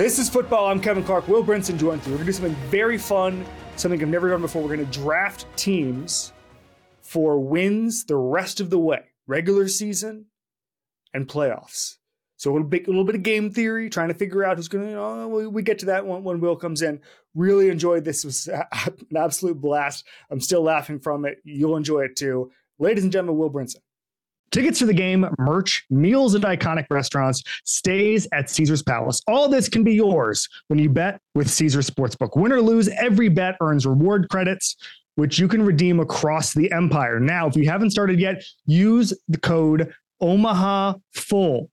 This is football. I'm Kevin Clark. Will Brinson joins me. We're to do something very fun, something I've never done before. We're to draft teams for wins the rest of the way, regular season and playoffs. So a little bit, a little bit of game theory, trying to figure out who's going to. Oh, we, we get to that when, when Will comes in. Really enjoyed this. It was an absolute blast. I'm still laughing from it. You'll enjoy it too, ladies and gentlemen. Will Brinson. Tickets to the game, merch, meals at iconic restaurants, stays at Caesar's Palace. All this can be yours when you bet with Caesar Sportsbook. Win or lose, every bet earns reward credits, which you can redeem across the empire. Now, if you haven't started yet, use the code Omaha Full,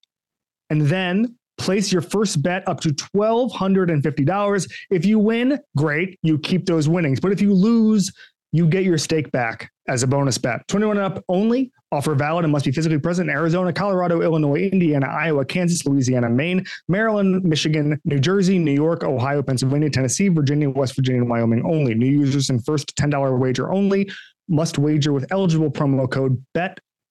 and then place your first bet up to $1,250. If you win, great, you keep those winnings. But if you lose, you get your stake back as a bonus bet. 21 and up only. Offer valid and must be physically present in Arizona, Colorado, Illinois, Indiana, Iowa, Kansas, Louisiana, Maine, Maryland, Michigan, New Jersey, New York, Ohio, Pennsylvania, Tennessee, Virginia, West Virginia, and Wyoming only. New users and first $10 wager only must wager with eligible promo code BET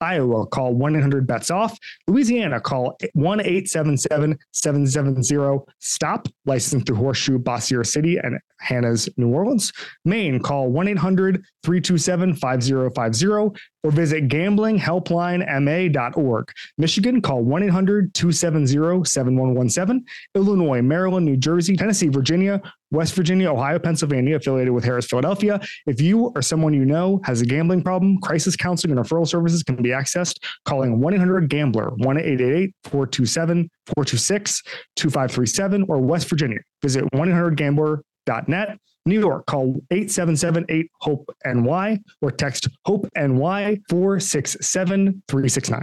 Iowa, call 1 800 bets off. Louisiana, call 1 877 770 STOP, licensed through Horseshoe, Bossier City, and Harrah's New Orleans. Maine, call 1 800 327 5050 or visit gamblinghelplinema.org. Michigan, call 1 800 270 7117. Illinois, Maryland, New Jersey, Tennessee, Virginia, West Virginia, Ohio, Pennsylvania, affiliated with Harrah's, Philadelphia. If you or someone you know has a gambling problem, crisis counseling and referral services can be accessed calling 1 800 Gambler, 1 888 427 426 2537, or West Virginia. Visit 1 800 Gambler.net. New York, call 877-8-HOPE-NY or text HOPE NY 467 369.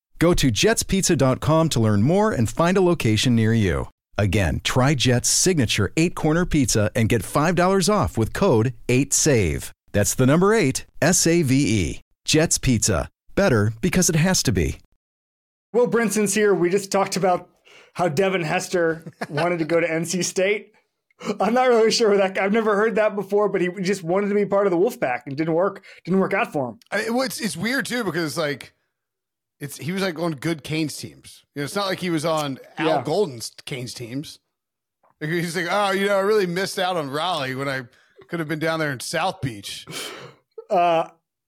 Go to jetspizza.com to learn more and find a location near you. Again, try Jet's signature eight corner pizza and get $5 off with code 8SAVE. That's the number eight, S A V E. Jet's Pizza. Better because it has to be. Will Brinson's here. We just talked about how Devin Hester wanted to go to NC State. I'm not really sure that I've never heard that before, but he just wanted to be part of the Wolfpack and didn't work. Didn't work out for him. I, well, it's, it's weird too because like it's he was like on good Canes teams. You know, it's not like he was on Al Yeah. Golden's Canes teams. Like, he's like, oh, you know, I really missed out on Raleigh when I could have been down there in South Beach. Uh,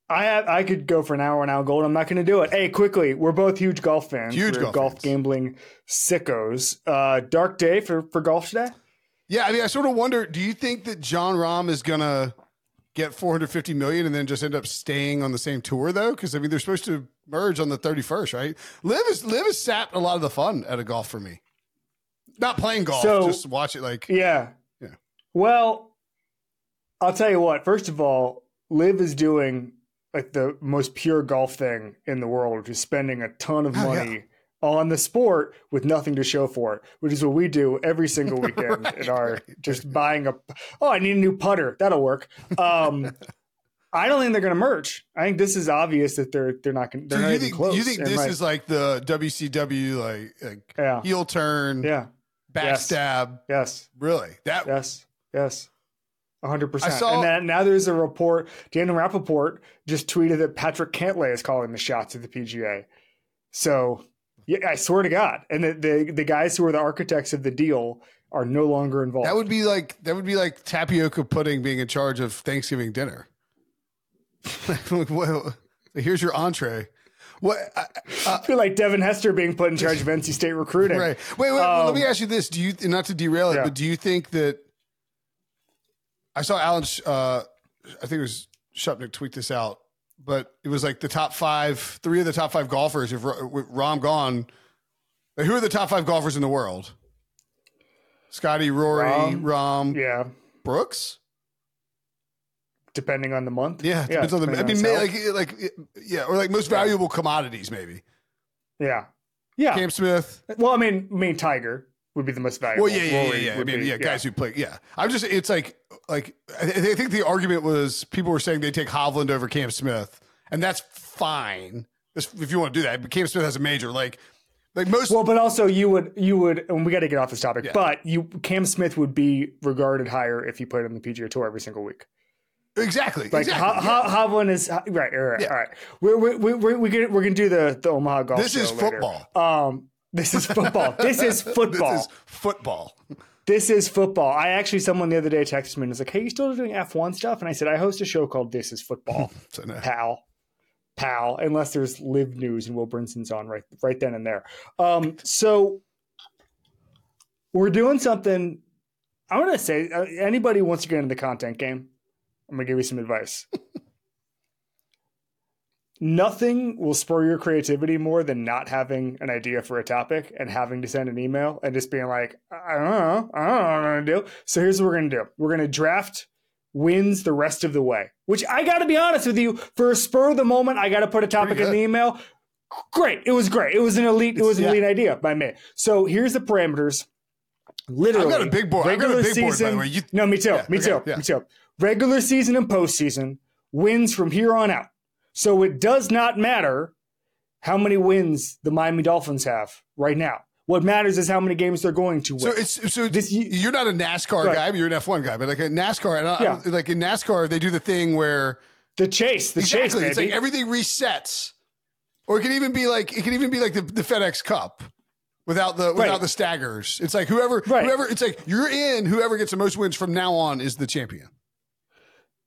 I have, I could go for an hour now gold. I'm not going to do it. Hey, quickly, we're both huge golf fans. Huge We're golf fans. gambling sickos. Uh, dark day for for golf today. Yeah, I mean, I sort of wonder. Do you think that Jon Rahm is gonna get 450 million and then just end up staying on the same tour though? Because I mean, they're supposed to merge on the 31st, right? LIV is LIV has sapped a lot of the fun out of golf for me. Not playing golf, So- just watch it. Like, Yeah. Yeah. Well, I'll tell you what. First of all, Liv is doing like the most pure golf thing in the world, which is spending a ton of Oh, yeah. On the sport with nothing to show for it, which is what we do every single weekend Right, in our right, just buying a. Oh, I need a new putter. That'll work. Um, I don't think they're going to merge. I think this is obvious that they're they're not going. so They're not you even think close. you think And this right- is like the WCW like, like yeah heel turn, yeah backstab? yes Really? That yes yes. 100%. saw- And then now there's a report. Daniel Rapaport just tweeted that Patrick Cantlay is calling the shots at the PGA. So yeah, I swear to God, and the, the the guys who are the architects of the deal are no longer involved. That would be like that would be like tapioca pudding being in charge of Thanksgiving dinner. Like, well, here's your entree. What? I, I feel like Devin Hester being put in charge of NC State recruiting. right. Wait, wait. well, let Um, me ask you this: Do you not to derail it, yeah. but do you think that I saw Alan? Uh, I think it was Shipnuck tweet this out, but it was like the top five, three of the top five golfers. If Rahm gone, like, who are the top five golfers in the world? Scotty, Rory, Rahm. Rom, Yeah, Brooks. depending on the month. Yeah, it depends on the. I mean, on may- his health. like, like, yeah, or like most valuable commodities, maybe. yeah, yeah. Cam Smith. Well, I mean, I mean, Tiger would be the most valuable. Well, yeah, yeah, yeah, Rory yeah. I mean, be- yeah, guys who play. Yeah, I'm just. It's like, like I, I think the argument was people were saying they take Hovland over Cam Smith, and that's fine if you want to do that. But Cam Smith has a major, like, like most. Well, but also you would you would, and we got to get off this topic. Yeah. But you, Cam Smith would be regarded higher if he played on the PGA Tour every single week. exactly, Like exactly. Ho- yeah. Ho- Hovland is right, right, right. Yeah. All right. We're we're we're we're, we're gonna, we're gonna do the the Omaha golf. This is show later. football. Um, this is football. this is football. This is football. This is football. I actually, someone the other day texted me and was like, "Hey, you still doing F1 stuff?" And I said, "I host a show called This Is Football, So, no. pal, pal." Unless there's live news and Will Brinson's on right, right then and there. Um, so we're doing something. I'm gonna say, uh, anybody wants to get into the content game, I'm gonna give you some advice. Nothing will spur your creativity more than not having an idea for a topic and having to send an email and just being like, I don't know, I don't know what I'm gonna do. So here's what we're gonna do: we're gonna draft wins the rest of the way. Which I got to be honest with you, for a spur of the moment, I got to put a topic in the email. Great, it was great. It was an elite. It was an Yeah. elite idea by me. So here's the parameters. Literally, I've got a big board. I've got a big board, by the season- way. You- no, me too. Yeah, me okay, too. yeah. Me too. Regular season and postseason wins from here on out. So it does not matter how many wins the Miami Dolphins have right now. What matters is how many games they're going to win. So it's so This- you- you're not a NASCAR Right. guy, but you're an F1 guy. But like a NASCAR, Yeah. like in NASCAR, they do the thing where the chase, the chase, exactly, it's like everything resets, or it can even be like it can even be like the, the FedEx Cup without the without Right. the staggers. It's like whoever Right. whoever it's like you're in. Whoever gets the most wins from now on is the champion.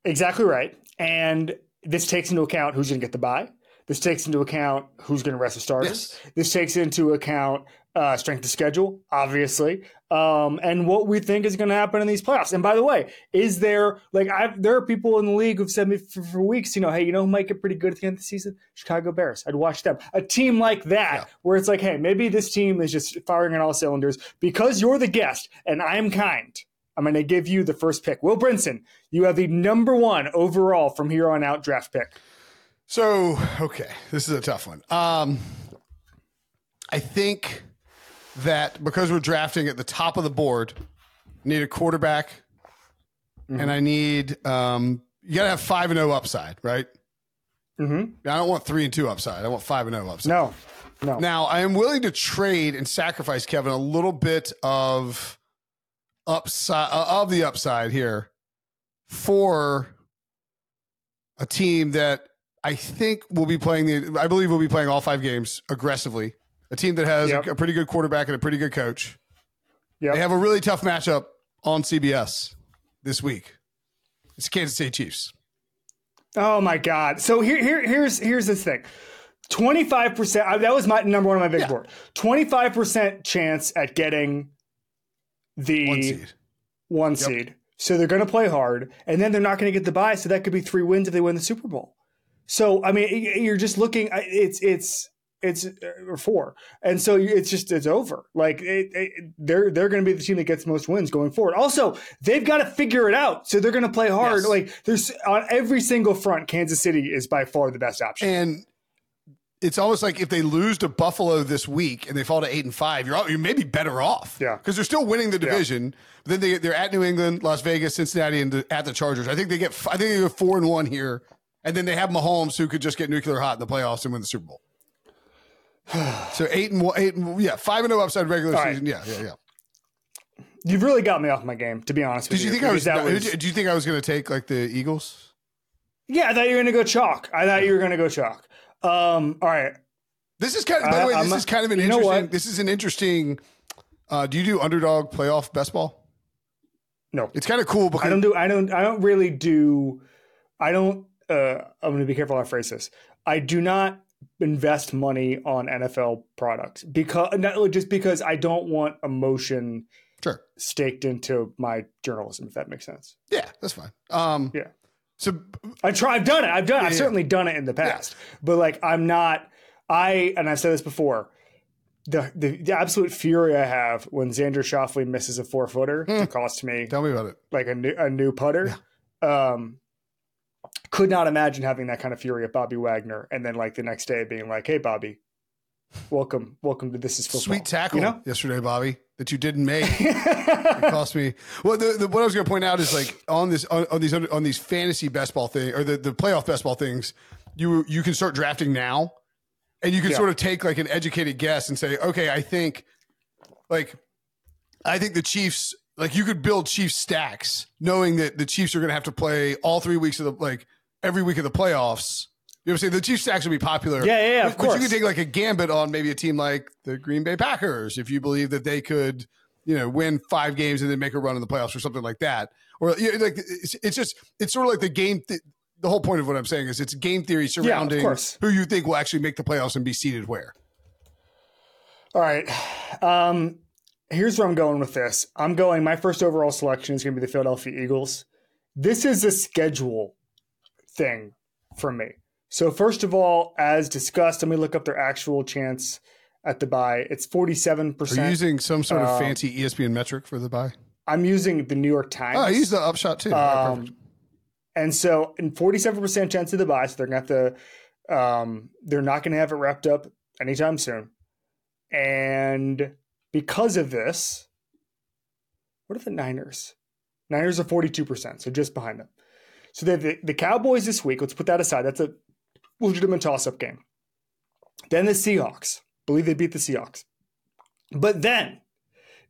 Exactly right. And this takes into account who's going to get the buy. This takes into account who's going to rest the starters. This takes into account uh, strength of schedule, obviously, um, and what we think is going to happen in these playoffs. And by the way, is there like I've, there are people in the league who've said me for, for weeks, you know, hey, you know who might get pretty good at the end of the season? Chicago Bears. I'd watch them. A team like that, Yeah. where it's like, hey, maybe this team is just firing on all cylinders because you're the guest and I'm kind. I'm going to give you the first pick. Will Brinson, you have the number one overall from here on out draft pick. So okay, this is a tough one. Um, I think that because we're drafting at the top of the board, need a quarterback, Mm-hmm. and I need um, you got to have five and zero upside, right? Mm-hmm. I don't want three and two upside. I want five and zero upside. No, no. Now I am willing to trade and sacrifice Kevin a little bit of upside uh, of the upside here for a team that I think will be playing the. I believe will be playing all five games aggressively. A team that has Yep. a, a pretty good quarterback and a pretty good coach. Yep. They have a really tough matchup on CBS this week. It's Kansas City Chiefs. Oh my God! So here, here, here's here's this thing. Twenty five percent. That was my number one on my big Yeah. board. Twenty five percent chance at getting the One seed. one seed. So they're going to play hard, and then they're not going to get the bye. So that could be three wins if they win the Super Bowl. So I mean, you're just looking. It's it's it's uh, or four, and so it's just it's over. Like it, it, they're they're going to be the team that gets the most wins going forward. Also, they've got to figure it out. So they're going to play hard. Yes. Like there's on every single front, Kansas City is by far the best option. And it's almost like if they lose to Buffalo this week and they fall to eight and five, you're you're maybe better off. Yeah. because they're still winning the division. But then they they're at New England, Las Vegas, Cincinnati, and the, at the Chargers. I think they get I think they go four and one here, and then they have Mahomes who could just get nuclear hot in the playoffs and win the Super Bowl. so eight and one, eight and yeah, five and zero upside regular All right. season. Yeah, yeah, yeah. You've really got me off my game, to be honest with Did you think I was, that was? Do you think I was going to take like the Eagles? Yeah, I thought you were gonna go chalk. I thought you were gonna go chalk. Um, all right. This is kind of. By I- the way, I'm this is kind of an interesting. This is an interesting. Uh, do you do underdog playoff best ball? No, It's kind of cool because I don't do. I don't. I don't really do. I don't. Uh, I'm going to be careful how I phrase this. I do not invest money on NFL products because not just because I don't want emotion sure. staked into my journalism. If that makes sense. Yeah, that's fine. Um, Yeah. So I try. I've done it. I've done. Yeah, I've yeah. certainly done it in the past. But like, I'm not. I and I've said this before. The, the the absolute fury I have when Xander Schauffele misses a four footer Hmm. to cost me tell me about it. like a new a new putter. Um, could not imagine having that kind of fury at Bobby Wagner, and then like the next day being like, "Hey, Bobby, welcome, welcome to this is football." Sweet tackle You know? yesterday, Bobby, that you didn't make. it cost me. Well, the, the, what I was going to point out is like on this on, on these on these fantasy best ball thing or the, the playoff best ball things, you you can start drafting now, and you can Yeah. sort of take like an educated guess and say, okay, I think like I think the Chiefs like you could build Chiefs stacks knowing that the Chiefs are going to have to play all three weeks of the like every week of the playoffs. You know what I'm saying? The Chiefs stacks will be popular. Yeah, yeah, yeah, But, of but you course. can take like a gambit on maybe a team like the Green Bay Packers if you believe that they could, you know, win five games and then make a run in the playoffs or something like that. Or you know, like it's, it's just it's sort of like the game. Th- the whole point of what I'm saying is it's game theory surrounding course. who you think will actually make the playoffs and be seated where. All right. Um, here's where I'm going with this. I'm going. My first overall selection is going to be the Philadelphia Eagles. This is a schedule thing for me. So first of all, as discussed, let me look up their actual chance at the buy. It's 47%. Are you using some sort of Um, fancy ESPN metric for the buy? I'm using the New York Times. Oh, I use the upshot too. All right, perfect. Um, and so, in 47% chance of the buy, so they're going to have to, um, they're not going to have it wrapped up anytime soon. And because of this, what are the Niners? Niners are 42%, so just behind them. So they have the, the Cowboys this week. Let's put that aside. That's a legitimate toss up game. Then the Seahawks. believe they beat the Seahawks. But then,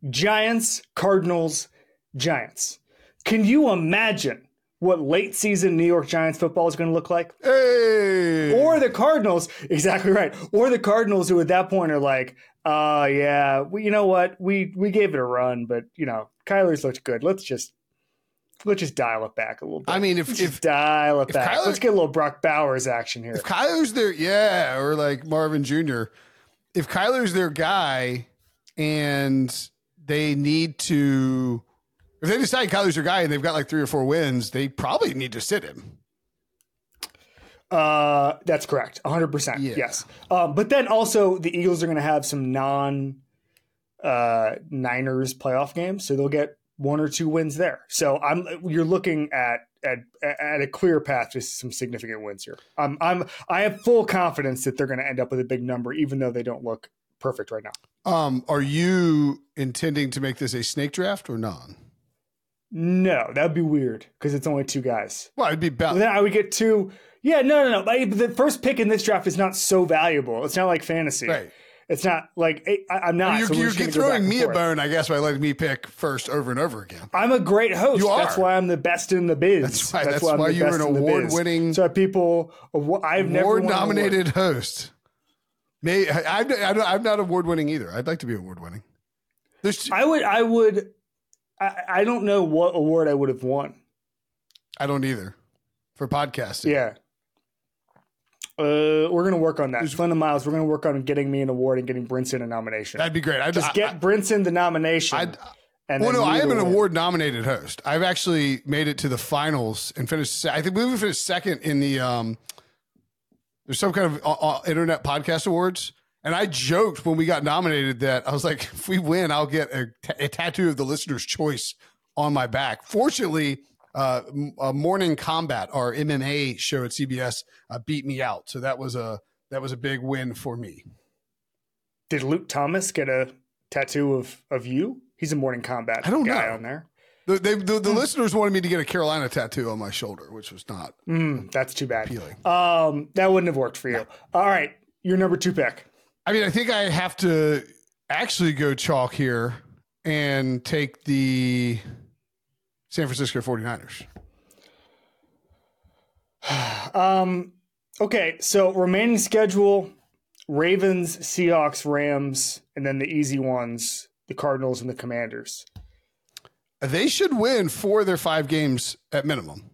Giants, Cardinals, Giants. Can you imagine what late season New York Giants football is going to look like? Hey. Or the Cardinals, exactly right. Or the Cardinals, who at that point are like, uh, yeah, we, you know what? We we gave it a run, but you know, Kyler's looked good. Let's just let's just dial it back a little bit. I mean, if if dial it if back. Kyler- let's get a little Brock Bowers action here. if Kyler's their yeah, or like Marvin Jr. If Kyler's their guy, and they need to, if they decide Kyler's their guy and they've got like three or four wins, they probably need to sit him. Uh, that's correct. 100%. Yes. Um, but then also the Eagles are going to have some non uh, Niners playoff games, so they'll get one or two wins there. So I'm you're looking at at at a clear path to some significant wins here. I'm I'm I have full confidence that they're going to end up with a big number, even though they don't look perfect right now. Um, are you intending to make this a snake draft or non? No, that'd be weird because it's only two guys. Well, it'd be about Then I would get two. Yeah, no, no, no. Like, the first pick in this draft is not so valuable. It's not like fantasy. right. It's not like eh, I, I'm not. You're, so you're just gonna go back throwing me a bone, I guess, by letting me pick first over and over again. I'm a great host. You are. That's why I'm the best in the biz. That's why- that's I'm why you're an in the biz. award-winning- So people, I've never award-nominated host. May I, I'm not award winning either. I'd like to be award winning. There's I would. I would. I, I don't know what award I would have won. I don't either for podcasting. Yeah. Uh, we're gonna work on that. Flynn Miles, we're gonna work on getting me an award and getting Brinson a nomination. that'd be great. I'd, Just I- get Brinson the nomination. I'd, and well, no, I am an award nominated host. I've actually made it to the finals and finished. I think we even finished second in the um. There's some kind of uh, uh, internet podcast awards, and I joked when we got nominated that I was like, if we win, I'll get a, ta- a tattoo of the listener's choice on my back. Fortunately, uh, uh, Morning Combat, our MMA show at CBS, uh, beat me out, so that was a that was a big win for me. Did Luke Thomas get a tattoo of of you? He's a morning combat I don't guy know. on there. The, they, the, the listeners wanted me to get a Carolina tattoo on my shoulder, which was not Mm, that's too bad. appealing. Um, that wouldn't have worked for you. All right, your number two pick. I mean, I think I have to actually go chalk here and take the San Francisco 49ers. Um, okay, so remaining schedule: Ravens, Seahawks, Rams, and then the easy ones: the Cardinals and the Commanders. They should win four of their five games at minimum.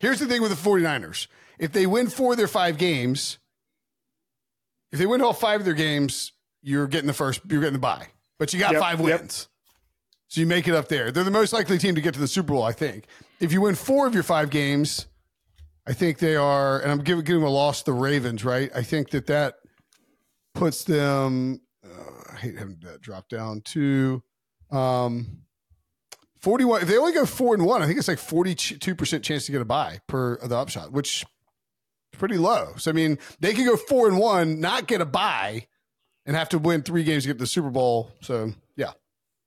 Here's the thing with the 49ers. If they win four of their five games, if they win all five of their games, you're getting the first, you're getting the bye. But you got Yep, five yep. So you make it up there. They're the most likely team to get to the Super Bowl, I think. If you win four of your five games, I think they are, and I'm giving, giving a loss to the Ravens, right? I think that that puts them, uh, I hate having that drop down to um, 41. If they only go four and one, I think it's like 42% chance to get a buy per the upshot, which is pretty low. So, I mean, they could go four and one, not get a buy, and have to win three games to get to the Super Bowl. So.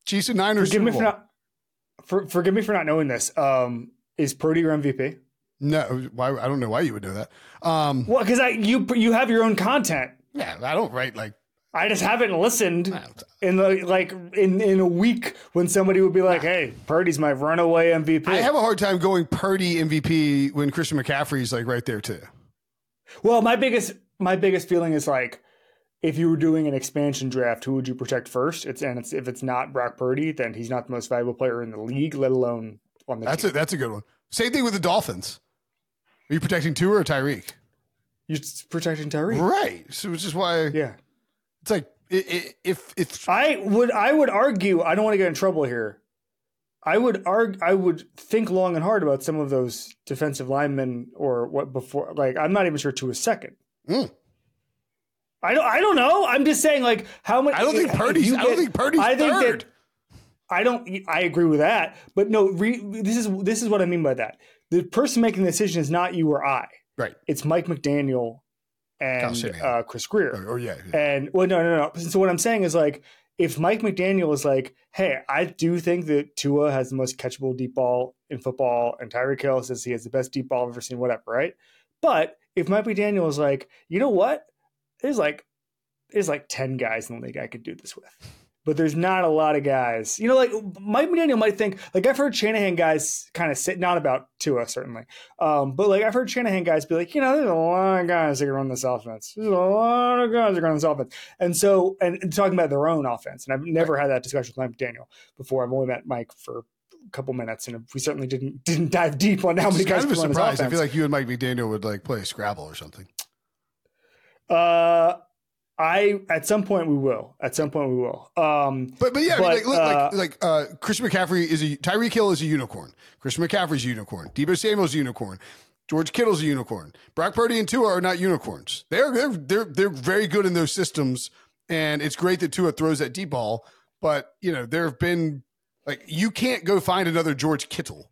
Chiefs and Niners. Forgive Super me for not. For, forgive me for not knowing this. Um, is Purdy your MVP? No, why? I don't know why you would know that. Um, Well, because I you you have your own content. yeah, I don't write like I just haven't listened in the like in in a week when somebody would be like, "Hey, Purdy's my runaway MVP." I have a hard time going Purdy MVP when Christian McCaffrey's like right there too. well, my biggest my biggest feeling is like, if you were doing an expansion draft, who would you protect first? It's and it's if it's not Brock Purdy, then he's not the most valuable player in the league, let alone on the That's team. a that's a good one. Same thing with the Dolphins. Are you protecting Tua or Tyreek? You're protecting Tyreek. Right. So which is why Yeah. it's like if if I would I would argue I don't want to get in trouble here. I would argue I would think long and hard about some of those defensive linemen or what before like I'm not even sure to a second. Mm. I don't I don't know. I'm just saying like how much I don't think Purdy's I don't think Purdy's I think third. that I don't I agree with that. But no, re, this is this is what I mean by that. The person making the decision is not you or I. right. It's Mike McDaniel and uh, Chris Grier. Oh, or yeah, yeah. And well, no, no, no. So what I'm saying is like, if Mike McDaniel is like, hey, I do think that Tua has the most catchable deep ball in football, and Tyreek Hill says he has the best deep ball I've ever seen, whatever, right? But if Mike McDaniel is like, you know what? There's like, there's like ten guys in the league I could do this with. But there's not a lot of guys. You know, like Mike McDaniel might think, like I've heard Shanahan guys kind of sit, not about Tua certainly, um, but like I've heard Shanahan guys be like, you know, there's a lot of guys that can run this offense. There's a lot of guys that can run this offense. And so, and, and talking about their own offense. And I've never had that discussion with Mike McDaniel before. I've only met Mike for a couple minutes, and we certainly didn't didn't dive deep on how many guys kind of a can run this surprise. I feel like you and Mike McDaniel would like play Scrabble or something. Uh, I at some point we will. At some point we will. Um, But but yeah, I mean, like, uh, like like uh, Christian McCaffrey is a Tyreek Hill is a unicorn. Christian McCaffrey's a unicorn. Deebo Samuel's a unicorn. George Kittle's a unicorn. Brock Purdy and Tua are not unicorns. They're they're they're they're very good in those systems, and it's great that Tua throws that deep ball. But you know there have been like you can't go find another George Kittle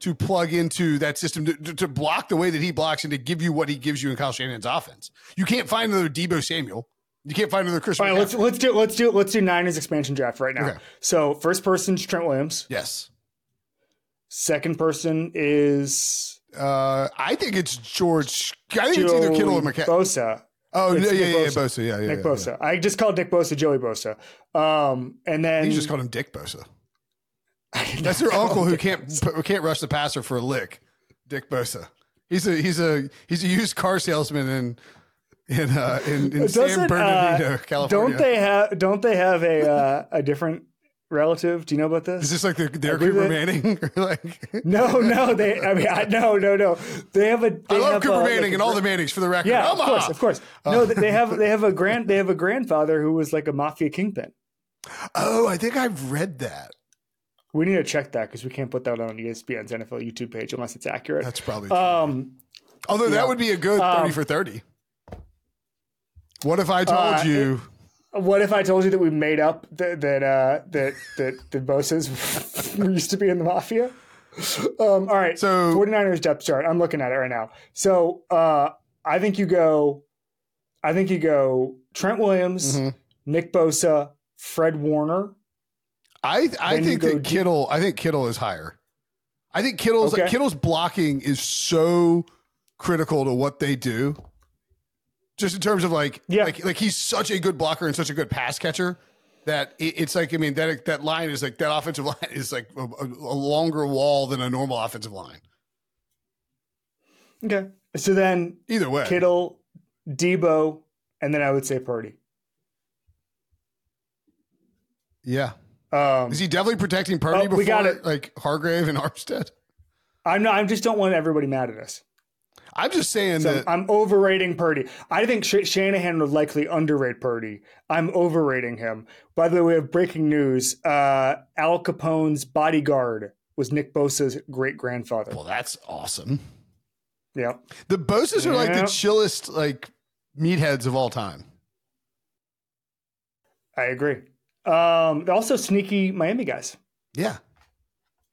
to plug into that system to, to, to block the way that he blocks and to give you what he gives you in Kyle Shanahan's offense. You can't find another Deebo Samuel. You can't find another Christian. all right, let's let's do let's do let's do Niners expansion draft right now. Okay. So first person is Trent Williams. yes. Second person is Uh, I think it's George. I think it's either Kittle or McCaffrey. Bosa. Oh, yeah, It's yeah, Nick yeah, yeah, Bosa. Bosa. Yeah, yeah, Nick yeah, Bosa. I just called Nick Bosa Joey Bosa. Um, and then You just called him Dick Bosa. That's your uncle who can't who can't rush the passer for a lick. Dick Bosa. He's a he's a he's a used car salesman in in uh, in, in San Bernardino, uh, California. Don't they have don't they have a uh, a different relative? Do you know about this? Is this like the, their Cooper. Manning? Like, No, no, they. I mean, I, no, no, no. They have a. They I love Cooper a, Manning like a and all the Mannings for the record. Yeah, of course, of course. No, they have they have a grand they have a grandfather who was like a mafia kingpin. Oh, I think I've read that. We need to check that because we can't put that on ESPN's NFL YouTube page unless it's accurate. That's probably true. um, Although that would be a good thirty Um, for thirty. What if I told uh, you? what if I told you that we made up that that uh, that that the Bosas used to be in the mafia? Um, all right, So- 49ers depth chart. I'm looking at it right now. So uh, I think you go. I think you go Trent Williams, Mhm. Nick Bosa, Fred Warner. I I think that deep- Kittle. I think Kittle is higher. I think Kittle's Okay. Kittle's blocking is so critical to what they do. Just in terms of like, Yeah. like, like he's such a good blocker and such a good pass catcher that it, it's like I mean that that line is like that offensive line is like a, a, a longer wall than a normal offensive line. Okay. So then Either way, Kittle, Deebo, and then I would say Purdy. yeah. Um, Is he definitely protecting Purdy Oh, before we got it. like Hargrave and Armstead? I'm not. I just don't want everybody mad at us. I'm just saying So that I'm overrating Purdy. I think Sh- Shanahan would likely underrate Purdy. I'm overrating him. By the way, we have breaking news. Uh, Al Capone's bodyguard was Nick Bosa's great grandfather. well, that's awesome. Yeah. The Bosas are like the chillest like meatheads of all time. I agree. Um, they're also sneaky Miami guys. Yeah.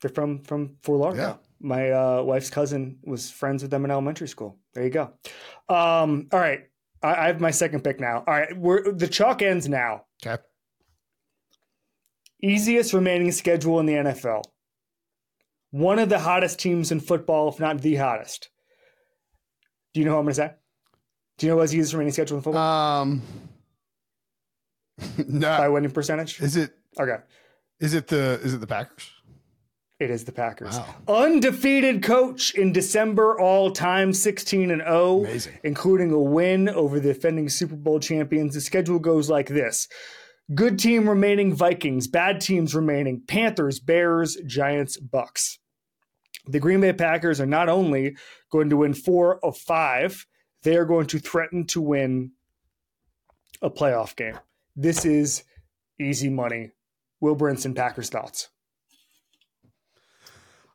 They're from from Fort Lauderdale. Yeah. My uh, wife's cousin was friends with them in elementary school. There you go. Um, all right, I, I have my second pick now. All right, we're the chalk ends now. Okay. Easiest remaining schedule in the NFL. One of the hottest teams in football, if not the hottest. Do you know who I'm going to say? Do you know what's the easiest remaining schedule in football Um. by winning percentage? Is it? Okay. Is it the? Is it the Packers? It is the Packers. Wow. Undefeated coach in December, all time 16 and 0, Amazing. including a win over the defending Super Bowl champions. The schedule goes like this Good team remaining Vikings, bad teams remaining Panthers, Bears, Giants, Bucs. The Green Bay Packers are not only going to win four of five, they are going to threaten to win a playoff game. This is easy money. Will Brinson, Packers thoughts.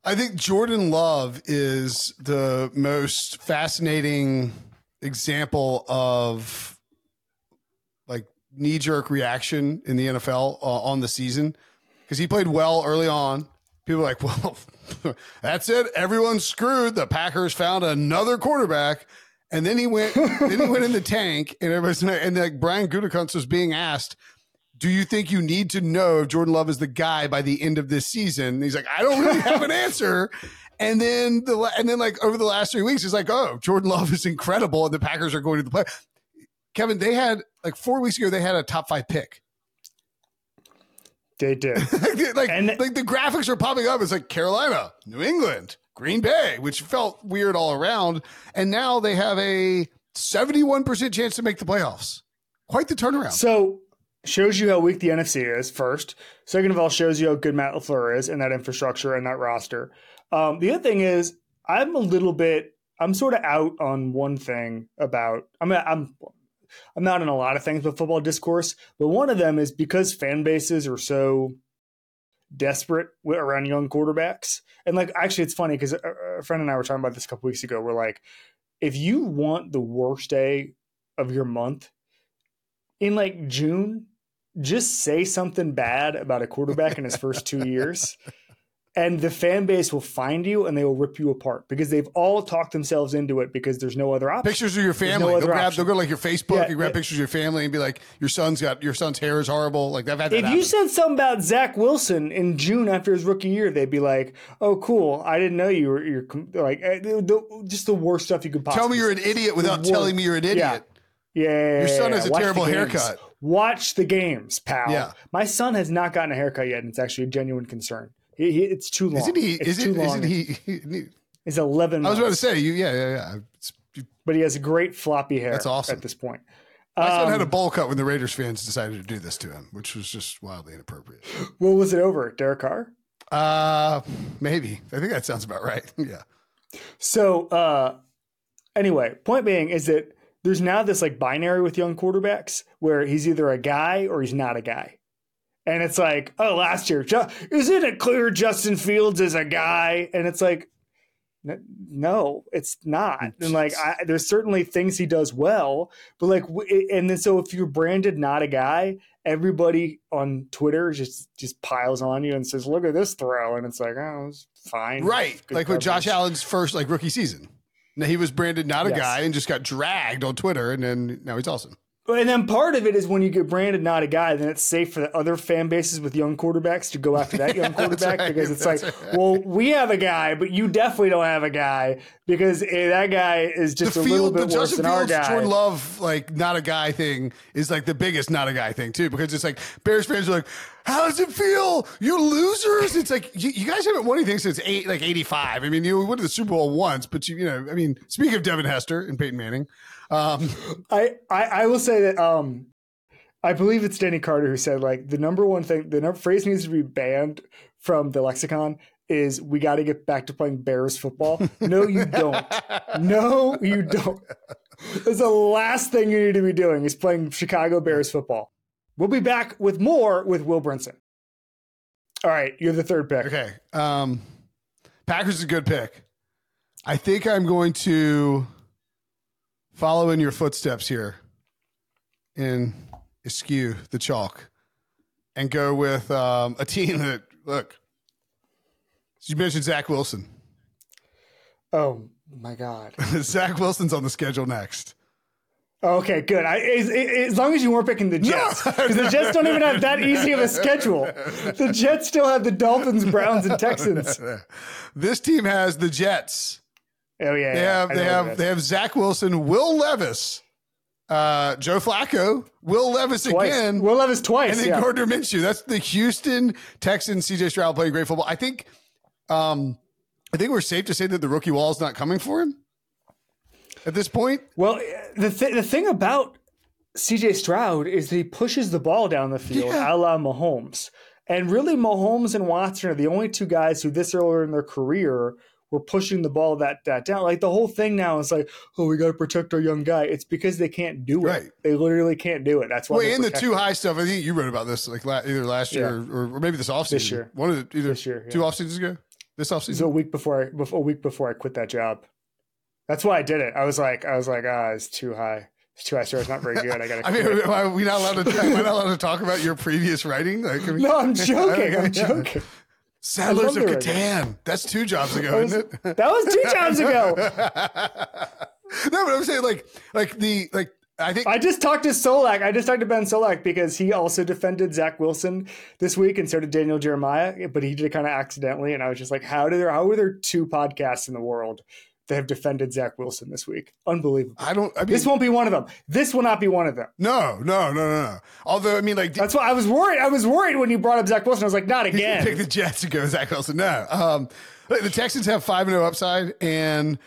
I think Jordan Love is the most fascinating example of like knee jerk reaction in the NFL uh, on the season because he played well early on. People like, well, that's it. Everyone's screwed. The Packers found another quarterback. And then he went, then he went in the tank, and everybody's and like Brian Gutekunst was being asked, "Do you think you need to know if Jordan Love is the guy by the end of this season?" And he's like, "I don't really have an answer." And then the and then like over the last three weeks, he's like, "Oh, Jordan Love is incredible, and the Packers are going to the play." Kevin, they had like four weeks ago, they had a top five pick. They did. like, And- like the graphics are popping up. It's like Carolina, New England, Green Bay, which felt weird all around. And now they have a 71% chance to make the playoffs. Quite the turnaround. So shows you how weak the NFC is first. Second of all, shows you how good Matt Lafleur is and that infrastructure and that roster. Um, the other thing is, I'm a little bit, I'm sort of out on one thing about. I'm I'm I'm not in a lot of things with football discourse, but one of them is because fan bases are so desperate around young quarterbacks. And like, actually, it's funny because a, friend and I were talking about this a couple weeks ago. We're like, if you want the worst day of your month in like June, just say something bad about a quarterback in his first two years. And the fan base will find you and they will rip you apart because they've all talked themselves into it because there's no other option. Pictures of your family. other they'll, grab, they'll go to like your Facebook Yeah, and grab yeah. pictures of your family and be like, your son's got, your son's hair is horrible. Like that If happen. you said something about Zach Wilson in June after his rookie year, they'd be like, "Oh, cool! I didn't know you were you're like eh, just the worst stuff you could possibly." Tell me you're an idiot without telling me you're an Yeah. idiot. Yeah, Your son has a watch terrible haircut. Watch the games, pal. Yeah. my son has not gotten a haircut yet, and it's actually a genuine concern. He, he, it's too long. Isn't he? It's Is too it? long. Isn't he? he- He's eleven. I was about to say you. Yeah, yeah, yeah. It's, but he has great floppy hair. That's awesome. at this point. my son had a Um, bowl cut when the Raiders fans decided to do this to him, which was just wildly inappropriate. Well, was it over? Derek Carr. Uh, maybe. I think that sounds about right. Yeah. So uh anyway, point being is that there's now this like binary with young quarterbacks where he's either a guy or he's not a guy. And it's like, oh, last year, isn't it clear Justin Fields is a guy? And it's like, no, it's not. And like, I, there's certainly things he does well, but like, and then so if you're branded not a guy, everybody on Twitter just just piles on you and says, look at this throw, and it's like, oh, it's fine, Right. Like with Josh. Allen's first like rookie season. Now he was branded not a Yes. guy and just got dragged on Twitter, and then now he's awesome. And then part of it is when you get branded not a guy, then it's safe for the other fan bases with young quarterbacks to go after that young quarterback right, because it's like, well, we have a guy, but you definitely don't have a guy because eh, that guy is just the a little field, the bit worse Justin than our Fields, guy. Jordan Love, like not a guy thing is like the biggest not a guy thing too, because it's like Bears fans are like, how does it feel? You losers! It's like you, you guys haven't won anything since eight, like eighty five. I mean, you went to the Super Bowl once, but you, you know, I mean, speak of Devin Hester and Peyton Manning, um, I, I I will say that um I believe it's Danny Carter who said like the number one thing the number, phrase needs to be banned from the lexicon is we got to get back to playing Bears football. No, you don't. no, you don't. That's the last thing you need to be doing is playing Chicago Bears football. We'll be back with more with Will Brinson. All right, you're the third pick. okay, um, Packers is a good pick. I think I'm going to follow in your footsteps here and eschew the chalk and go with um, a team that look. You mentioned Zach Wilson. Oh my God. Zach Wilson's on the schedule next. Okay, good. I, as, as long as you weren't picking the Jets, because the Jets don't even have that easy of a schedule. The Jets still have the Dolphins, Browns, and Texans. This team has the Jets. Oh yeah, They yeah, have I they have they have Zach Wilson, Will Levis, uh, Joe Flacco, Will Levis twice. again, Will Levis twice. and then yeah. Gardner Minshew. That's the Houston Texans. CJ Stroud playing great football. I think, um, I think we're safe to say that the rookie wall is not coming for him at this point. Well, the th- the thing about C.J. Stroud is that he pushes the ball down the field, Yeah. a la Mahomes. And really, Mahomes and Watson are the only two guys who, this earlier in their career, were pushing the ball that that down. Like the whole thing now is like, oh, we got to protect our young guy. It's because they can't do it. Right. They literally can't do it. That's why. Well, in the too high stuff, I think you wrote about this like la- either last year or, or maybe this offseason. This year. one of the either This year, two off seasons ago. This offseason. a week before I before, a week before I quit that job. That's why I did it. I was like, I was like, ah, it's too high. It's too high. Sure, it's not very good. I got to. I mean, are we not allowed to? I not allowed to talk about your previous writing? Like, I mean, no, I'm joking. I'm joking. Settlers of Catan. That's two jobs ago, was, isn't it? that was two jobs ago. no, but I'm saying like, like the like. I think I just talked to Solak. I just talked to Ben Solak because he also defended Zach Wilson this week, and so did Daniel Jeremiah. But he did it kind of accidentally, and I was just like, "How do there? How are there two podcasts in the world that have defended Zach Wilson this week? Unbelievable! I don't. I mean, This won't be one of them. This will not be one of them." no, no, no, no, no. Although, I mean, like, That's why I was worried. I was worried when you brought up Zach Wilson. I was like, "Not again. pick the Jets to go Zach Wilson. No, um, look, the Texans have five and zero upside, and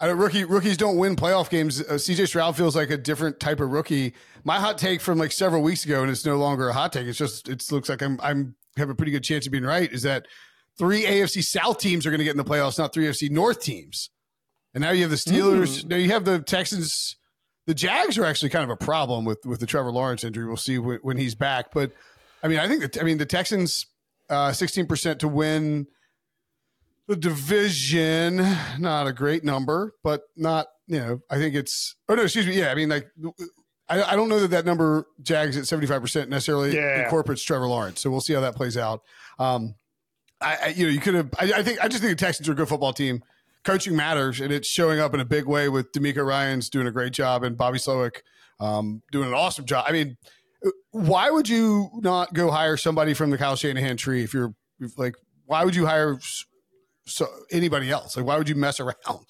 I don't, rookie rookies don't win playoff games. Uh, CJ Stroud feels like a different type of rookie. My hot take from like several weeks ago, and it's no longer a hot take. It's just it looks like I'm I'm have a pretty good chance of being right. Is that three AFC South teams are going to get in the playoffs, not three AFC North teams. And now you have the Steelers. Now you have the Texans. The Jags are actually kind of a problem with with the Trevor Lawrence injury. We'll see when, when he's back. But I mean, I think that I mean the Texans uh, sixteen percent to win the division. Not a great number, but not you know. I think it's. Oh no, excuse me. Yeah, I mean like. I, I don't know that that number Jags at seventy five percent necessarily Yeah. incorporates Trevor Lawrence. So we'll see how that plays out. Um, I, I you know you could have. I, I think I just think the Texans are a good football team. Coaching matters, and it's showing up in a big way with DeMeco Ryans doing a great job and Bobby Slowik um, doing an awesome job. I mean, why would you not go hire somebody from the Kyle Shanahan tree if you're if, like? Why would you hire so anybody else? Like, why would you mess around?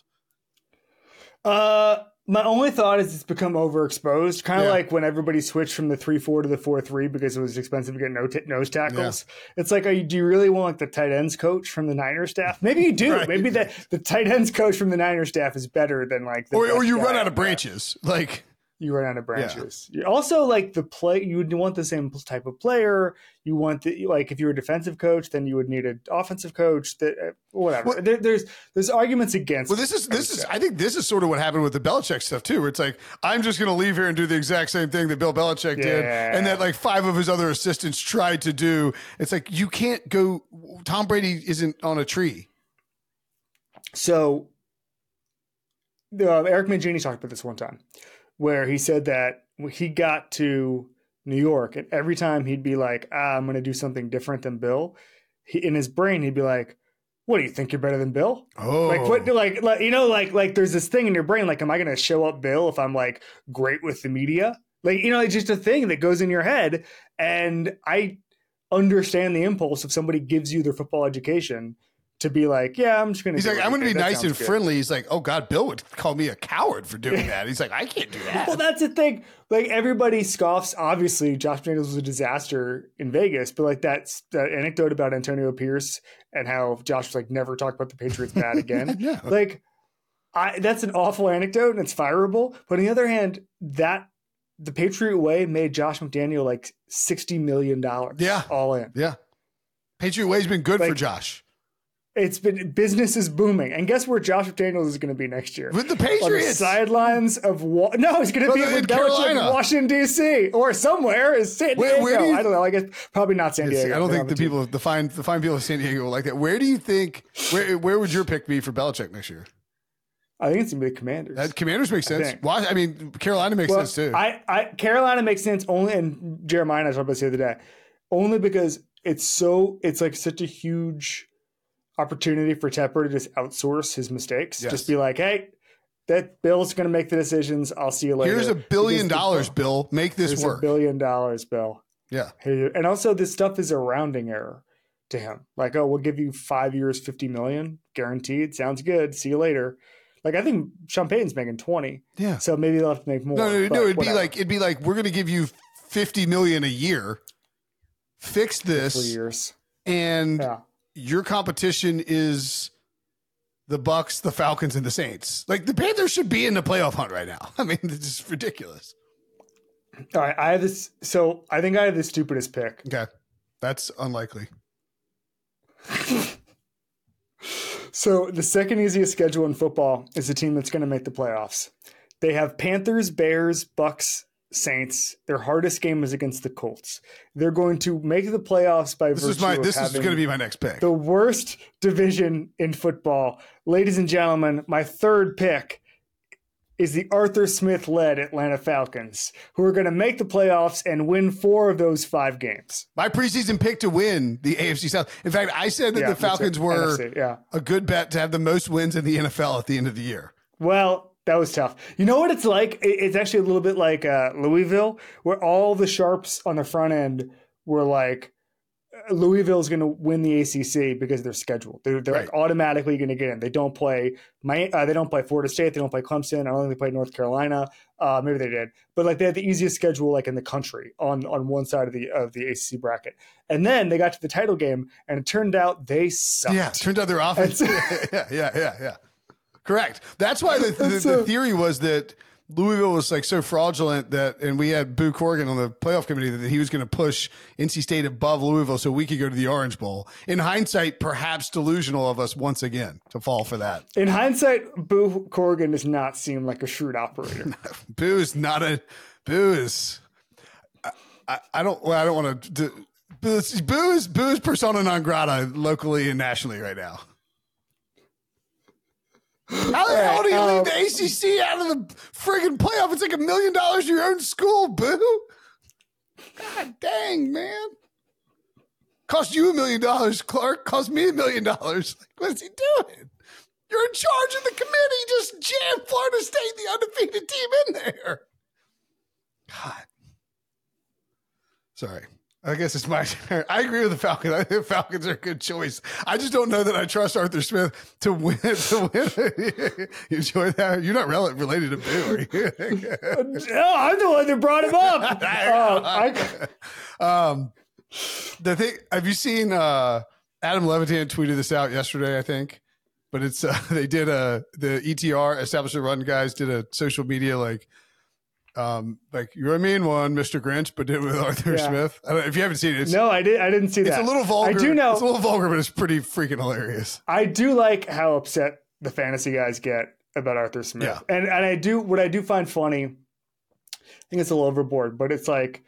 Uh, my only thought is it's become overexposed, kind of Yeah. like when everybody switched from the three four to the four three because it was expensive to get no t- nose tackles. It's like, are you, do you really want like the tight ends coach from the Niners staff? Maybe you do. Right. Maybe the the tight ends coach from the Niners staff is better than like the Or, or you guy run out of branches. Like, You run out of branches. You also like the play. You would want the same type of player. You want the like if you're a defensive coach, then you would need an offensive coach. That uh, whatever. Well- there, there's there's arguments against. well, this is this is. I think this is sort of what happened with the Belichick stuff too. Where it's like, I'm just going to leave here and do the exact same thing that Bill Belichick did, and that like five of his other assistants tried to do. It's like you can't go. Tom Brady isn't on a tree. So, uh, Eric Mangini talked about this one time, where he said that he got to New York, and every time he'd be like, ah, "I'm going to do something different than Bill," he, in his brain he'd be like, "What do you think you're better than Bill?" Oh, Like what? Like, like you know, like like there's this thing in your brain, like, am I going to show up Bill if I'm like great with the media? Like, you know, it's just a thing that goes in your head. And I understand the impulse if somebody gives you their football education to be like, yeah, I'm just going to. He's like, I'm going to be That nice and good." friendly. He's like, oh God, Bill would call me a coward for doing that. He's like, I can't do that. Well, that's the thing. Like everybody scoffs. Obviously, Josh McDaniels was a disaster in Vegas, but like that's that anecdote about Antonio Pierce and how Josh was like never talk about the Patriots bad again. Yeah. Like, I that's an awful anecdote and it's fireable. But on the other hand, that the Patriot way made Josh McDaniel like sixty million dollars. Yeah. all in. yeah. Patriot Way's been good for Like- Josh. It's been business is booming, and guess where Josh McDaniels is going to be next year? With the on the Patriots. sidelines of Wa- no, he's going to be in with Carolina. Washington D.C. or somewhere. Is San Diego? where do you- I don't know. I guess probably not San Diego. I don't think the team. people, the fine, the fine people of San Diego will like that. Where do you think? Where where would your pick be for Belichick next year? I think it's going to be the Commanders. That Commanders makes sense. think. Why? I mean, Carolina makes Well, sense too. I, I Carolina makes sense only, and Jeremiah and I talked about this the other day, only because it's so it's like such a huge opportunity for Tepper to just outsource his mistakes. Yes. Just be like, hey, that Bill's going to make the decisions. I'll see you later. Here's a billion Because dollars, Bill. Make this Here's work. a billion dollars, Bill. Yeah. And also, this stuff is a rounding error to him. Like, oh, we'll give you five years, fifty million guaranteed. Sounds good. See you later. Like, I think Champagne's making twenty, Yeah. so maybe they'll have to make more. No, no, no. It'd be like it'd be like we're going to give you fifty million a year. Fix three this, years. and Yeah. Your competition is the Bucs, the Falcons, and the Saints. Like the Panthers should be in the playoff hunt right now. I mean, it's just ridiculous. All right, I have this. So I think I have the stupidest pick. Okay, that's unlikely. So the second easiest schedule in football is the team that's going to make the playoffs. They have Panthers, Bears, Bucs, Saints. Their hardest game is against the Colts. They're going to make the playoffs by This virtue is my. of This is having going to be my next pick. the worst division in football. Ladies and gentlemen, my third pick is the Arthur Smith led Atlanta Falcons, who are going to make the playoffs and win four of those five games. My preseason pick to win the AFC South. In fact, I said that Yeah, the. Falcons were NFC, yeah. a good bet to have the most wins in the NFL at the end of the year. Well, that was tough. You know what it's like? It's actually a little bit like uh, Louisville, where all the sharps on the front end were like, uh, Louisville's going to win the ACC because they're scheduled. They're, they're like automatically going to get in. They don't play my, uh, they don't play Florida State. They don't play Clemson. I don't think they played North Carolina. Uh, maybe they did, but like they had the easiest schedule like in the country on on one side of the of the ACC bracket. And then they got to the title game, and it turned out they sucked. Yeah, turned out their offense. Yeah, yeah, yeah, yeah. Correct. That's why the, the, the theory was that Louisville was like so fraudulent that, and we had Boo Corrigan on the playoff committee that he was going to push NC State above Louisville so we could go to the Orange Bowl. In hindsight, perhaps delusional of us once again to fall for that. In hindsight, Boo Corrigan does not seem like a shrewd operator. Boo is not a Boo is. I, I, I don't. Well, I don't want to. Do, Boo is, Boo is Boo is persona non grata locally and nationally right now. How the hell do you leave the um, ACC out of the friggin' playoff? It's like a million dollars to your own school, Boo. God dang, man. Cost you a million dollars, Clark. Cost me a million dollars. What's he doing? You're in charge of the committee. Just jam Florida State, the undefeated team, in there. God. Sorry. I guess it's my turn. I agree with the Falcons. I think the Falcons are a good choice. I just don't know that I trust Arthur Smith to win. To win. you enjoy that? You're not rel- related to Boo, are you? no, I'm the one that brought him up. Uh, I, um, the thing. Have you seen? Uh, Adam Levitan tweeted this out yesterday, I think. But it's uh, they did a the ETR established the run guys did a social media like. Um, like you're a mean one, Mr. Grinch, but did it with Arthur Yeah. Smith. If you haven't seen it, it's, no, I did. I didn't see it's that. It's a little vulgar. I do know. It's a little vulgar, but it's pretty freaking hilarious. I do like how upset the fantasy guys get about Arthur Smith, Yeah. and and I do what I do find funny. I think it's a little overboard, but it's like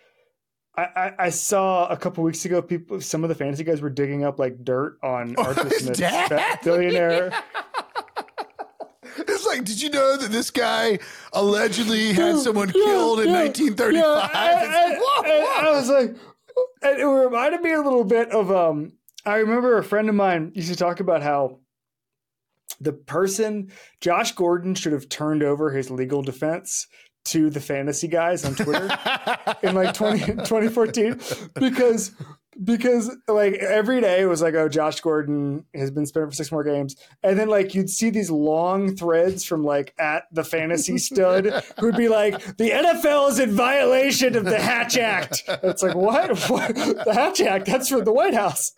I, I, I saw a couple weeks ago people some of the fantasy guys were digging up like dirt on Arthur his Smith's dad? billionaire. It's like, did you know that this guy allegedly had someone killed in Yeah, 1935? yeah, It's and- like, whoa, and whoa. I was like, and it reminded me a little bit of um. I remember a friend of mine used to talk about how the person Josh Gordon should have turned over his legal defense to the fantasy guys on Twitter in like 20, 2014 because because like every day it was like oh Josh Gordon has been spent for six more games. And then like you'd see these long threads from like at the fantasy stud who'd be like the NFL is in violation of the Hatch Act. It's like what? what? The Hatch Act? That's from the White House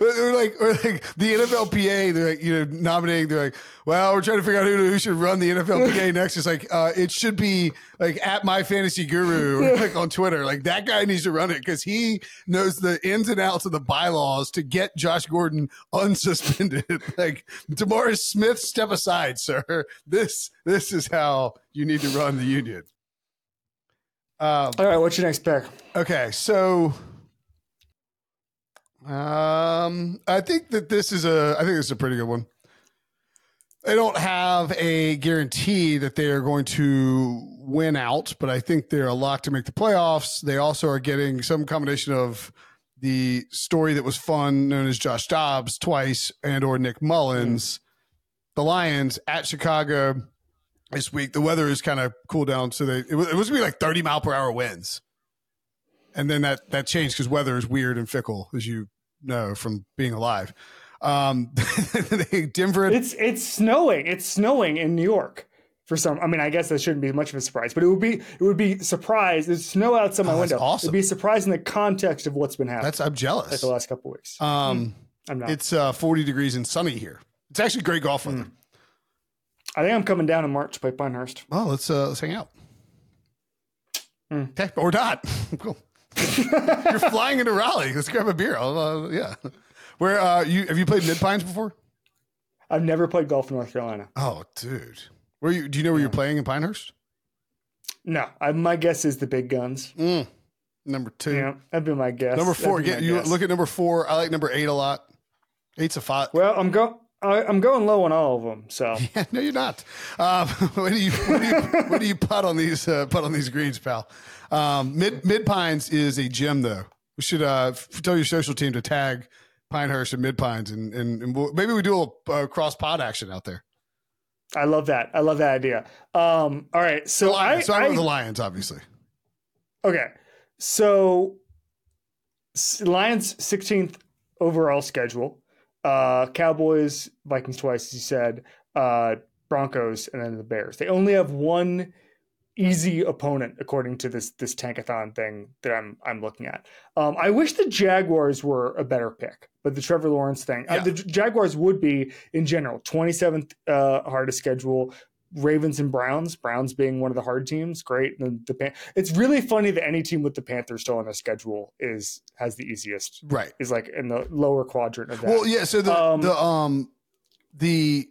or like, or like the NFLPA, they're like, you know, nominating. They're like, well, we're trying to figure out who, who should run the NFLPA next. It's like, uh, it should be like at my fantasy guru, like on Twitter. Like that guy needs to run it because he knows the ins and outs of the bylaws to get Josh Gordon unsuspended. like DeMaurice Smith, step aside, sir. This this is how you need to run the union. Um, All right, what's your next pick? Okay, so um, I think that this is a. I think this is a pretty good one. They don't have a guarantee that they are going to win out, but I think they're a lock to make the playoffs. They also are getting some combination of the story that was fun, known as Josh Dobbs twice, and or Nick Mullens. The Lions at Chicago this week. The weather is kind of cooled down, so they it was, it was gonna be like thirty mile per hour winds, and then that that changed because weather is weird and fickle, as you know from being alive. Um, Denver. It's it's snowing. It's snowing in New York for some. I mean, I guess that shouldn't be much of a surprise, but it would be it would be surprise. There's snow outside my oh, window. Awesome. It'd be in the context of what's been happening. That's I'm jealous. Like the last couple weeks. Um, mm, I'm not. It's uh, 40 degrees and sunny here. It's actually great golf weather. Mm. I think I'm coming down in March by Pinehurst. Well, let's uh, let's hang out. Mm. Okay, or not. cool. You're flying into Raleigh. Let's grab a beer. Uh, yeah. Where uh, you have you played Mid Pines before? I've never played golf in North Carolina. Oh, dude. Where you? Do you know where yeah. you're playing in Pinehurst? No, I, my guess is the big guns. Mm. Number two. Yeah, that'd be my guess. Number four. Get, you guess. look at number four. I like number eight a lot. Eight's a five. Well, I'm go. I, am going low on all of them. So yeah, no, you're not. Um, when do you when do you, when do you putt on these uh, putt on these greens, pal? Um, Mid Mid Pines is a gym, though. We should uh, tell your social team to tag Pinehurst and Mid Pines, and, and, and we'll, maybe we do a, a cross pod action out there. I love that. I love that idea. Um, all right, so I so I, I the Lions, obviously. Okay, so Lions 16th overall schedule. Uh, Cowboys, Vikings twice, as you said. Uh, Broncos, and then the Bears. They only have one easy opponent according to this this tankathon thing that I'm I'm looking at. Um, I wish the Jaguars were a better pick, but the Trevor Lawrence thing, uh, yeah. uh, the Jaguars would be in general 27th uh, hardest schedule. Ravens and Browns, Browns being one of the hard teams, great. And the, the it's really funny that any team with the Panthers still on their schedule is has the easiest, right? Is like in the lower quadrant of that. Well, yeah. So the um, the um the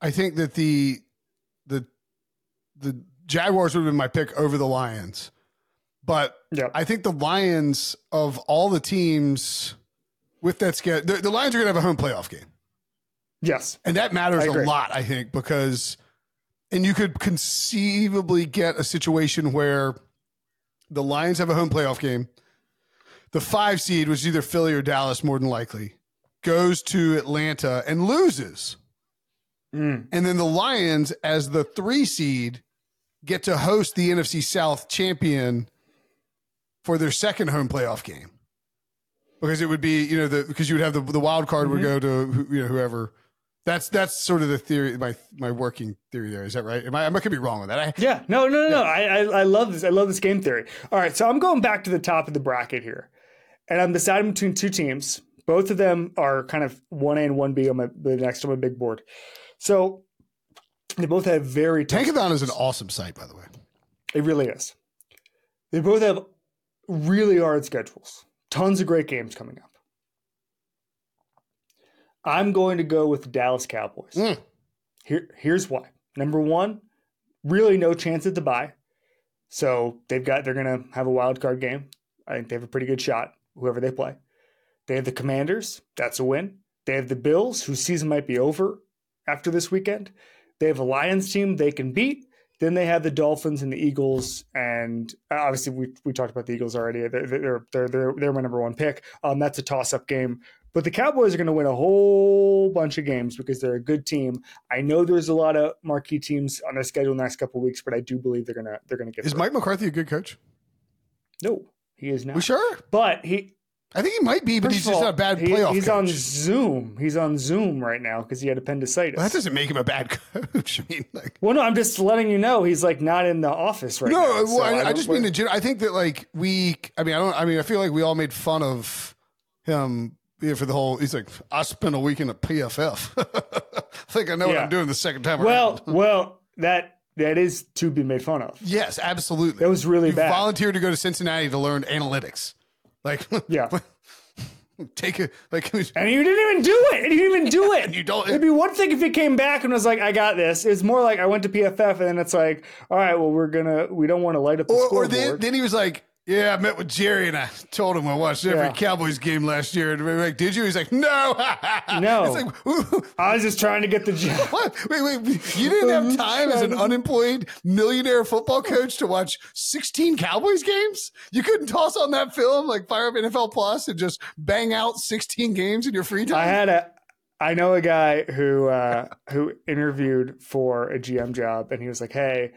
I think that the the the Jaguars would have been my pick over the Lions. But yep. I think the Lions of all the teams with that schedule, the, the Lions are going to have a home playoff game. Yes. And that matters a lot, I think, because, and you could conceivably get a situation where the Lions have a home playoff game. The five seed, which is either Philly or Dallas, more than likely, goes to Atlanta and loses. Mm. And then the Lions, as the three seed, get to host the NFC South champion for their second home playoff game. Because it would be, you know, the because you would have the the wild card mm-hmm. would go to you know whoever. That's that's sort of the theory, my my working theory there. Is that right? Am I, I could be wrong with that. I, yeah, no, no, no, yeah. no. I, I I love this. I love this game theory. All right, so I'm going back to the top of the bracket here, and I'm deciding between two teams. Both of them are kind of one A and one B on my the next on my big board. So they both have very Tankathon is an awesome site, by the way. It really is. They both have really hard schedules. Tons of great games coming up. I'm going to go with the Dallas Cowboys. Mm. Here, here's why. Number one, really no chance at the bye. So they've got they're gonna have a wild card game. I think they have a pretty good shot, whoever they play. They have the Commanders, that's a win. They have the Bills, whose season might be over after this weekend. They have a Lions team they can beat. Then they have the Dolphins and the Eagles, and obviously we, we talked about the Eagles already. They're they're they're they're, they're my number one pick. Um, that's a toss up game But the Cowboys are going to win a whole bunch of games because they're a good team. I know there's a lot of marquee teams on their schedule in the next couple of weeks, but I do believe they're gonna they're gonna get. Is through. Mike McCarthy a good coach? No, he is not. We sure? But he I think he might be, but he's just all, not a bad he- playoff He's coach. on Zoom. He's on Zoom right now because he had appendicitis. Well, that doesn't make him a bad coach. I mean, like, well, no, I'm just letting you know he's like not in the office right no, now. well, so I, I don't- just mean in general. I think that like we, I mean, I don't. I mean, I feel like we all made fun of him yeah, for the whole. He's like, I spent a weekend at PFF. I think I know what I'm doing the second time well, around. well, well, that that is to be made fun of. Yes, absolutely. That was really you bad. volunteered to go to Cincinnati to learn analytics. Like, Yeah. take it like. And you didn't even do it. And you didn't even do it. You don't- It'd be one thing if you came back and was like, "I got this." It's more like I went to PFF, and then it's like, "All right, well, we're gonna we don't want to light up the Or, or then, then he was like, "Yeah, I met with Jerry and I told him I watched every Yeah. Cowboys game last year." And we're like, "Did you?" He's like, "No, No. Like, "Ooh, I was just trying to get the job. what? Wait, wait, you didn't have time as an unemployed millionaire football coach to watch 16 Cowboys games? You couldn't toss on that film like fire up NFL Plus and just bang out 16 games in your free time? I had a I know a guy who uh who interviewed for a GM job and he was like, "Hey,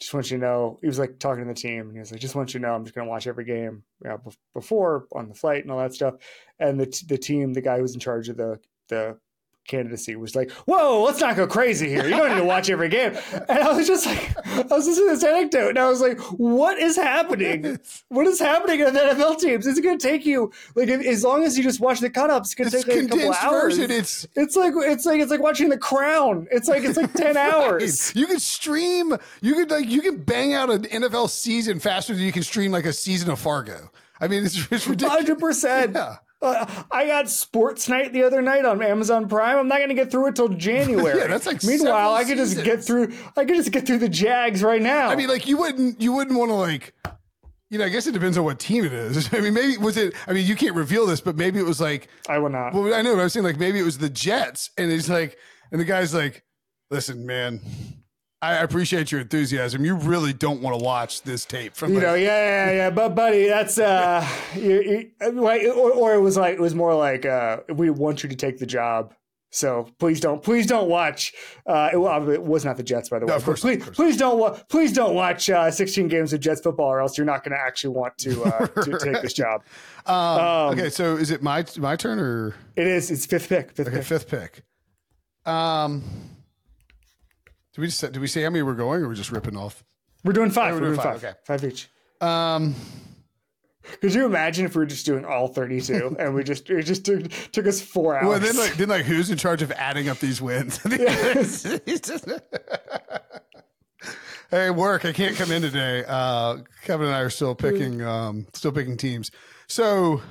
just want you to know." He was like talking to the team and he was like, "Just want you to know I'm just going to watch every game you know, bef- before on the flight and all that stuff." And the the team, the guy who was in charge of the the candidacy was like, "Whoa, let's not go crazy here. You don't need to watch every game." And I was just like, I was listening to this anecdote, and I was like, "What is happening? What is happening in the NFL teams? It's going to take you like if, as long as you just watch the cut ups, it's going to take like a couple hours." version. It's It's like it's like it's like watching The Crown. It's like it's like ten hours. You can stream. You could like you can bang out an NFL season faster than you can stream like a season of Fargo. I mean, it's, it's ridiculous. Hundred percent. Yeah. I got Sports Night the other night on Amazon Prime. I'm not going to get through it till January. Yeah, that's like Meanwhile, I could just get through. I could just get through the Jags right now. I mean, like you wouldn't you wouldn't want to like. You know, I guess it depends on what team it is. I mean, maybe was it? I mean, you can't reveal this, but maybe it was like. I will not. Well, I know. But I was saying like maybe it was the Jets, and it's like, and the guy's like, "Listen, man, I appreciate your enthusiasm. You really don't want to watch this tape from you like, know, yeah, yeah, yeah. But buddy, that's uh, you, you, or, or it was like it was more like uh, we want you to take the job. So please don't, please don't watch. Uh, it, well, it was not the Jets, by the way. No, of course please, of course please don't, wa- please don't watch uh, 16 games of Jets football, or else you're not going to actually want to uh, to take this job. Um, okay, so is it my my turn or It is. It's fifth pick. Fifth okay pick. fifth pick? Um, did we just did we say how many we're going, or we're just ripping off? We're doing five. we're We're, doing doing five, five. okay. Five each. Um, Could you imagine if we were just doing all 32 and we just it just took, took us four hours? well, then like then like who's in charge of adding up these wins? Hey, work! I can't come in today. Uh, Kevin and I are still picking um, still picking teams. So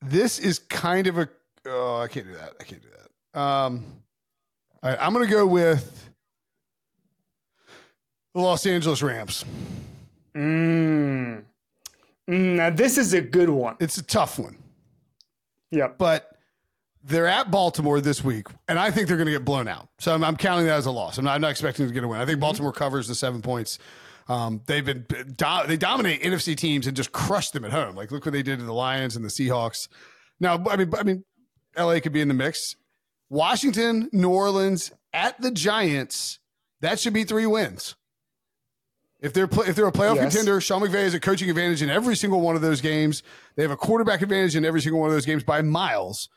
this is kind of a oh, I can't do that. I can't do that. Um, all right, I'm going to go with the Los Angeles Rams. Mm. Mm, now this is a good one. It's a tough one. Yeah. but they're at Baltimore this week, and I think they're going to get blown out. So I'm, I'm counting that as a loss. I'm not, I'm not expecting to get a win. I think Baltimore covers the seven points. Um, they've been do, they dominate NFC teams and just crush them at home. Like look what they did to the Lions and the Seahawks. Now, I mean, I mean, LA could be in the mix. Washington, New Orleans at the Giants. That should be three wins. If they're play, if they're a playoff Yes. contender, Sean McVay has a coaching advantage in every single one of those games. They have a quarterback advantage in every single one of those games by miles.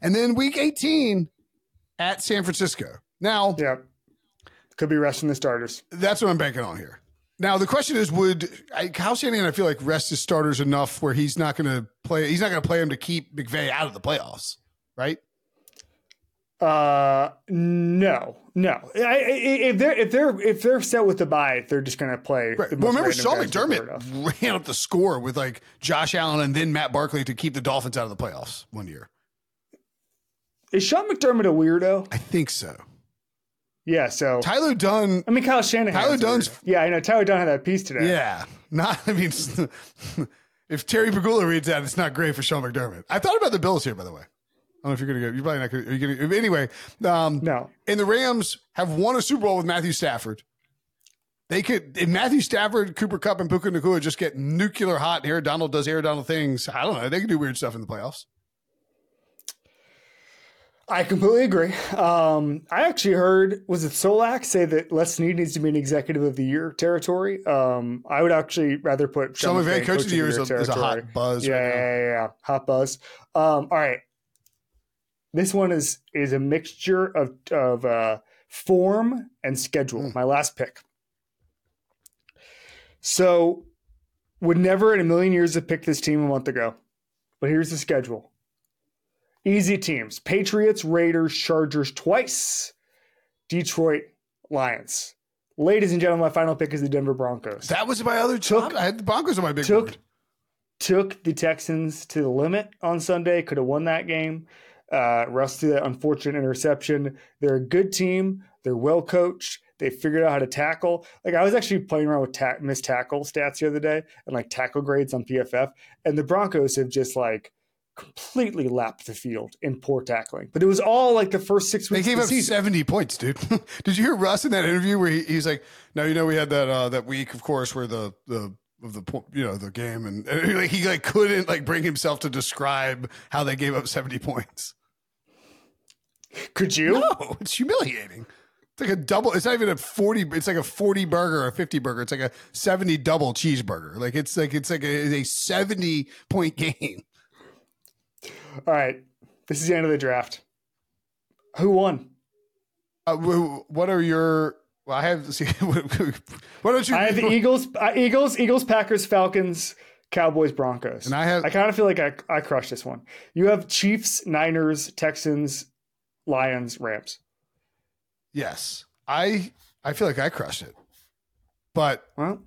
And then week 18 at San Francisco. Now, Yep. Could be resting the starters. that's what I'm banking on here. Now the question is, would I, Kyle Shanahan? I feel like rest his starters enough where he's not going to play. He's not going to play him to keep McVay out of the playoffs, right? Uh, no, no. I, I, if they're if they're if they're set with the bye, they're just going to play. Right. Well, remember Sean guys we've heard of. McDermott ran up the score with like Josh Allen and then Matt Barkley to keep the Dolphins out of the playoffs one year. Is Sean McDermott a weirdo? I think so. Yeah. So Tyler Dunne. I mean, Kyle Shanahan. Tyler Dunne's- weird. Yeah, I know. Tyler Dunne had that piece today. Yeah, not. I mean, if Terry Pegula reads that, it's not great for Sean McDermott. I thought about the Bills here, by the way. I don't know if you're going to go. You're probably not going to. Are you going to? Anyway, um, No. and the Rams have won a Super Bowl with Matthew Stafford. they could if Matthew Stafford, Cooper Kupp, and Puka Nacua just get nuclear hot Aaron Donald does Aaron Donald things. I don't know. They can do weird stuff in the playoffs. I completely agree. Um, I actually heard was it Solak say that Les Snead needs to be an executive of the year territory. Um, I would actually rather put Sean McVay coach of the year is a, is a hot buzz. Yeah, right yeah, yeah, yeah, hot buzz. Um, all right, this one is is a mixture of of uh, form and schedule. Mm. My last pick. So, would never in a million years have picked this team a month ago, but here's the schedule. Easy teams Patriots, Raiders, Chargers twice, Detroit Lions. Ladies and gentlemen, my final pick is the Denver Broncos. That was my other Took- took. I had the Broncos on my big took board. took the Texans to the limit on Sunday. Could have won that game. Uh, Russ threw that unfortunate interception. They're a good team. They're well coached. They figured out how to tackle. Like I was actually playing around with ta- missed tackle stats the other day and like tackle grades on PFF, and the Broncos have just like completely lapped the field in poor tackling. But it was all like the first six weeks. They gave of up season. seventy points, dude. Did you hear Russ in that interview where he, he's like, "No, you know, we had that uh, that week, of course, where the the of the you know the game, and, and he, like, he like couldn't like bring himself to describe how they gave up seventy points. Could you? No, it's humiliating. It's like a double. It's not even a forty. It's like a forty burger or a fifty burger. It's like a seventy double cheeseburger. Like it's like it's like a, a seventy point game. All right. This is the end of the draft. Who won? Uh, what are your? Well, I have. See, why don't you? I have the Eagles, uh, Eagles, Eagles, Packers, Falcons, Cowboys, Broncos. And I have- I kind of feel like I, I crushed this one. You have Chiefs, Niners, Texans, Lions, Rams. Yes, I I feel like I crushed it, but Well,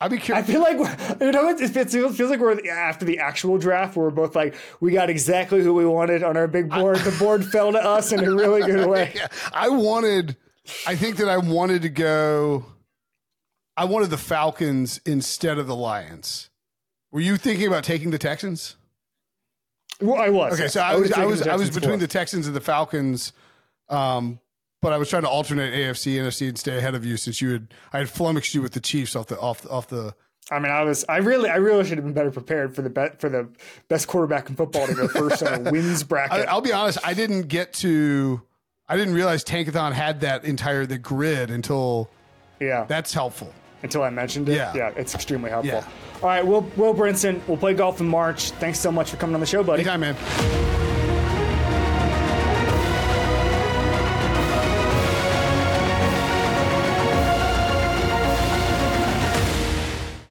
I'd be curious. I feel like you know it feels, it feels like we're after the actual draft. Where we're both like we got exactly who we wanted on our big board. The board fell to us in a really good way. Yeah, I wanted. I think that I wanted to go. I wanted the Falcons instead of the Lions. Were you thinking about taking the Texans? Well, I was. Okay, so I was I was I was between the Texans and the Falcons, um, but I was trying to alternate AFC NFC and stay ahead of you since you had I had flummoxed you with the Chiefs off the off off the. I mean, I was. I really, I really should have been better prepared for the bet for the best quarterback in football to go first on a wins I, bracket. I'll be honest, I didn't get to. I didn't realize Tankathon had that entire the grid until yeah, that's helpful. Until I mentioned it. Yeah. yeah, it's extremely helpful. Yeah. All right, Will Will Brinson, we'll play golf in March. Thanks so much for coming on the show, buddy. Anytime, man.